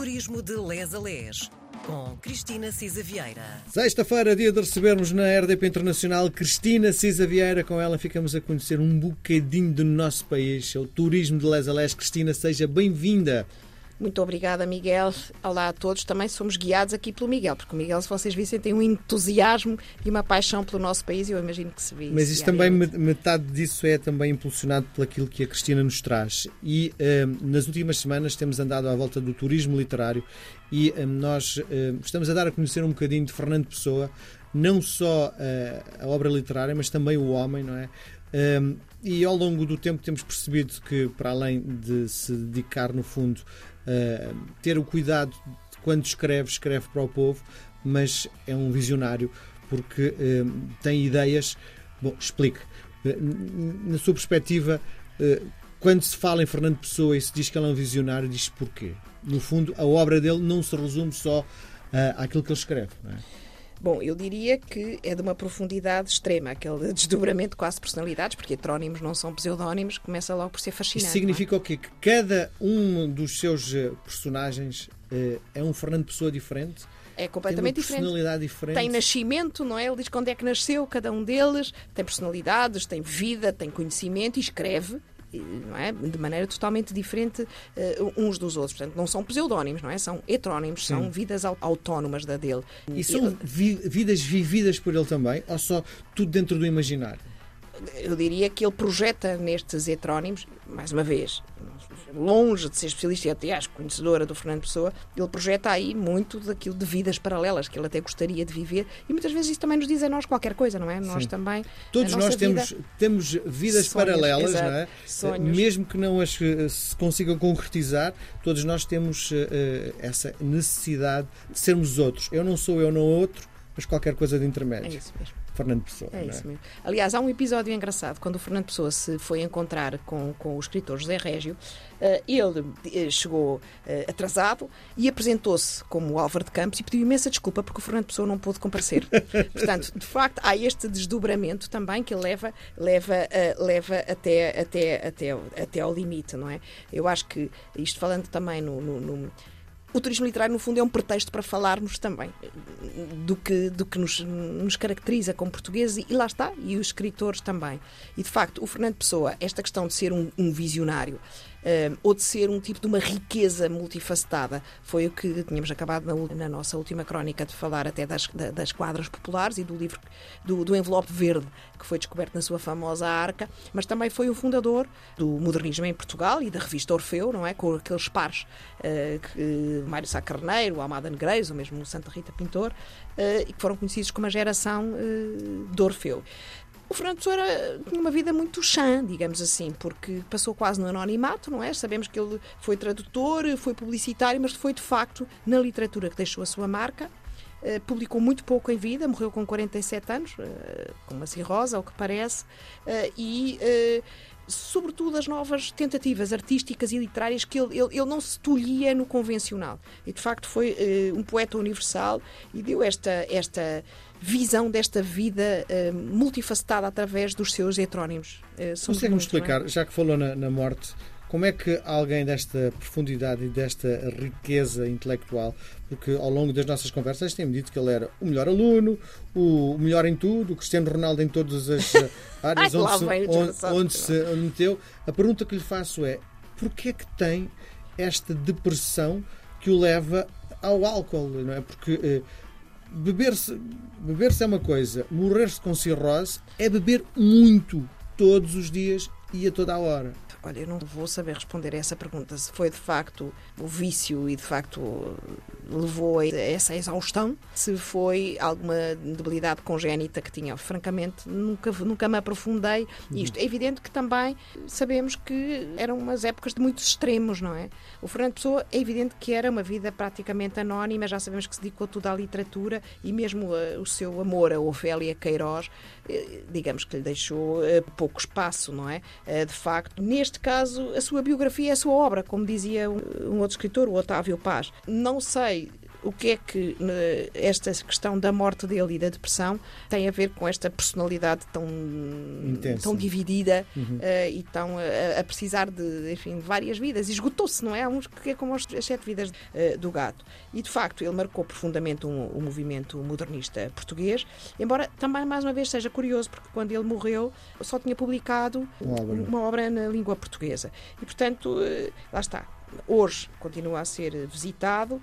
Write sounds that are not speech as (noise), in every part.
Turismo de Les a Les, com Cristina Cisa Vieira. Sexta-feira, dia de recebermos na RDP Internacional Cristina Cisa Vieira. Com ela ficamos a conhecer um bocadinho do nosso país, o turismo de Les a Les. Cristina, seja bem-vinda. Muito obrigada, Miguel. Olá a todos. Também somos guiados aqui pelo Miguel, porque o Miguel, se vocês vissem, tem um entusiasmo e uma paixão pelo nosso país e eu imagino que se vê. Mas isso também, metade disso é também impulsionado por aquilo que a Cristina nos traz. E uh, nas últimas semanas temos andado à volta do turismo literário e uh, nós uh, estamos a dar a conhecer um bocadinho de Fernando Pessoa, não só a obra literária, mas também o homem, não é? Um, e ao longo do tempo temos percebido que, para além de se dedicar, no fundo, uh, ter o cuidado de quando escreve, escreve para o povo, mas é um visionário porque uh, tem ideias. Bom, explique. Uh, na sua perspectiva, quando se fala em Fernando Pessoa e se diz que ele é um visionário, diz porquê? No fundo, a obra dele não se resume só àquilo que ele escreve. Não é? Bom, eu diria que é de uma profundidade extrema, aquele (laughs) desdobramento quase de personalidades, porque heterónimos não são pseudónimos, começa logo por ser fascinante. Isso significa é? o quê? Que cada um dos seus eh, personagens eh, é um Fernando Pessoa diferente? É completamente tem personalidade diferente. Tem nascimento, não é? Ele diz quando é que nasceu cada um deles, tem personalidades, tem vida, tem conhecimento e escreve é? de maneira totalmente diferente uh, uns dos outros. Portanto, não são pseudónimos, não é? São heterónimos, Sim. são vidas autónomas da dele. E são vi vidas vividas por ele também, ou só tudo dentro do imaginário? Eu diria que ele projeta nestes heterónimos, mais uma vez, longe de ser especialista e até acho conhecedora do Fernando Pessoa, ele projeta aí muito daquilo de vidas paralelas que ele até gostaria de viver e muitas vezes isso também nos diz a nós qualquer coisa, não é? Sim. Nós também. Todos nós temos, vida, temos vidas sonhos, paralelas, exato, não é? Sonhos. Mesmo que não as eh, se consigam concretizar, todos nós temos uh, essa necessidade de sermos outros. Eu não sou eu, não outro, mas qualquer coisa de intermédio. É isso mesmo. Fernando Pessoa. É isso é? mesmo. Aliás, há um episódio engraçado quando o Fernando Pessoa se foi encontrar com, com o escritor José Régio. Uh, ele uh, chegou uh, atrasado e apresentou-se como Álvaro de Campos e pediu imensa desculpa porque o Fernando Pessoa não pôde comparecer. (laughs) Portanto, de facto, há este desdobramento também que leva, leva, leva até, até, até, até ao limite, não é? Eu acho que, isto falando também no, no, no o turismo literário, no fundo, é um pretexto para falarmos também do que, do que nos, nos caracteriza como portugueses, e lá está, e os escritores também. E, de facto, o Fernando Pessoa, esta questão de ser um, um visionário, uh, ou de ser um tipo de uma riqueza multifacetada. Foi o que tínhamos acabado na, na nossa última crónica de falar até das, das quadras populares e do livro do, do, envelope verde que foi descoberto na sua famosa arca, mas também foi o fundador do modernismo em Portugal e da revista Orfeu, não é? Com aqueles pares uh, que Mário Sá Carneiro, Almada Negreiros, ou mesmo Santa Rita Pintor, uh, e que foram conhecidos como a geração uh, de Orfeu. O Fernando Pessoa tinha uma vida muito chã, digamos assim, porque passou quase no anonimato, não é? Sabemos que ele foi tradutor, foi publicitário, mas foi de facto na literatura que deixou a sua marca. Uh, publicou muito pouco em vida, morreu com 47 anos, uh, com uma cirrose, ao que parece, uh, e sobretudo as novas tentativas artísticas e literárias que ele, ele, ele não se tolhia no convencional. E de facto foi um poeta universal e deu esta, esta visão desta vida uh, multifacetada através dos seus heterónimos. Uh, Consegue-me é? explicar, é? já que falou na, na, morte, como é que alguém desta profundidade e desta riqueza intelectual, porque ao longo das nossas conversas tem-me dito que ele era o melhor aluno, o melhor em tudo, o Cristiano Ronaldo em todas as eh, (laughs) áreas onde, se, onde, onde se meteu. A pergunta que lhe faço é: porquê é que tem esta depressão que o leva ao álcool? Não é? Porque beber-se beber é uma coisa, morrer-se com cirrose é beber muito todos os dias e a toda a hora. Olha, eu não vou saber responder a essa pergunta. Se foi de facto o vício e de facto levou a essa exaustão, se foi alguma debilidade congénita que tinha. Francamente, nunca, nunca me aprofundei. Uhum. É evidente que também sabemos que eram umas épocas de muitos extremos, não é? O Fernando Pessoa é evidente que era uma vida praticamente anónima, já sabemos que se dedicou tudo à literatura e mesmo uh, o seu amor a Ofélia Queiroz, uh, digamos que lhe deixou uh, pouco espaço, não é? de facto, neste caso, a sua biografia é a sua obra, como dizia um outro escritor, o Otávio Paz. Não sei o que é que eh, esta questão da morte dele e da depressão tem a ver com esta personalidade tão, tão dividida uhum. uh, e tão uh, a precisar de, enfim, várias vidas. Esgotou-se, não é? Uns que é como as sete vidas uh, do gato. E, de facto, ele marcou profundamente o um, um movimento modernista português, embora também, mais uma vez, seja curioso, porque quando ele morreu só tinha publicado uma obra, uma obra na língua portuguesa. E, portanto, lá está hoje continua a ser visitado uh,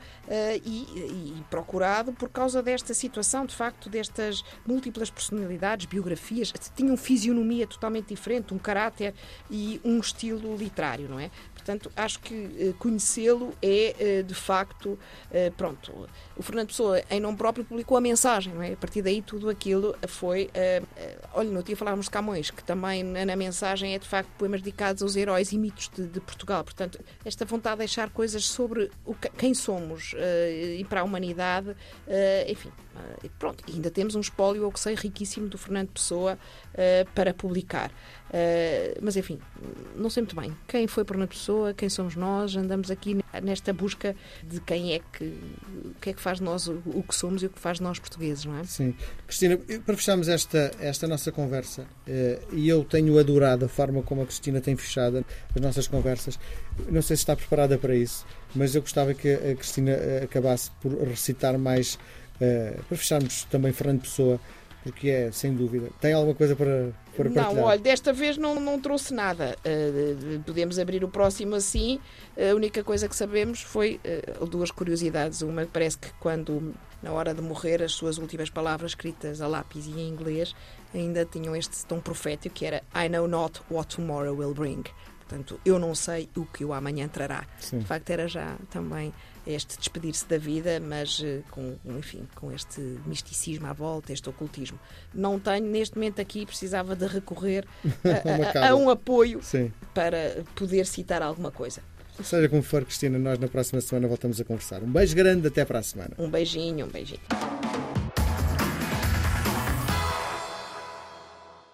e, e, procurado por causa desta situação, de facto, destas múltiplas personalidades, biografias, tinham fisionomia totalmente diferente, um caráter e um estilo literário, não é? Portanto, acho que uh, conhecê-lo é, uh, de facto, pronto. O Fernando Pessoa, em nome próprio, publicou a mensagem, não é? A partir daí, tudo aquilo foi. olha, no dia falávamos de Camões, que também na mensagem é, de facto, poemas dedicados aos heróis e mitos de, de Portugal. Portanto, esta vontade de deixar coisas sobre o, quem somos e para a humanidade, enfim, pronto, ainda temos um espólio, eu que sei, riquíssimo do Fernando Pessoa para publicar. mas enfim, não sei muito bem quem foi Fernando Pessoa, quem somos nós, andamos aqui nesta busca de quem é que, o que é que faz nós o, que somos e o que faz nós portugueses, não é? Sim. Cristina, para fecharmos esta, esta nossa conversa, e eu tenho adorado a forma como a Cristina tem fechado as nossas conversas, não sei se está preparada para isso, mas eu gostava que a Cristina eh, acabasse por recitar mais, uh, para fecharmos também Fernando Pessoa, porque é, sem dúvida. Tem alguma coisa para, para partilhar? Não, olha, desta vez não, não trouxe nada. Uh, podemos abrir o próximo assim. A única coisa que sabemos foi uh, duas curiosidades. Uma, parece que quando, na hora de morrer, as suas últimas palavras escritas a lápis e em inglês ainda tinham este tom profético que era I know not what tomorrow will bring. Portanto, eu não sei o que o amanhã trará. Sim. De facto, era já também este despedir-se da vida, mas eh, com, enfim, com este misticismo à volta, este ocultismo. Não tenho, neste momento aqui, precisava de recorrer a, (laughs) a, a um apoio Sim. para poder citar alguma coisa. Seja como for, Cristina, nós na próxima semana voltamos a conversar. Um beijo grande, até para a semana. Um beijinho, um beijinho.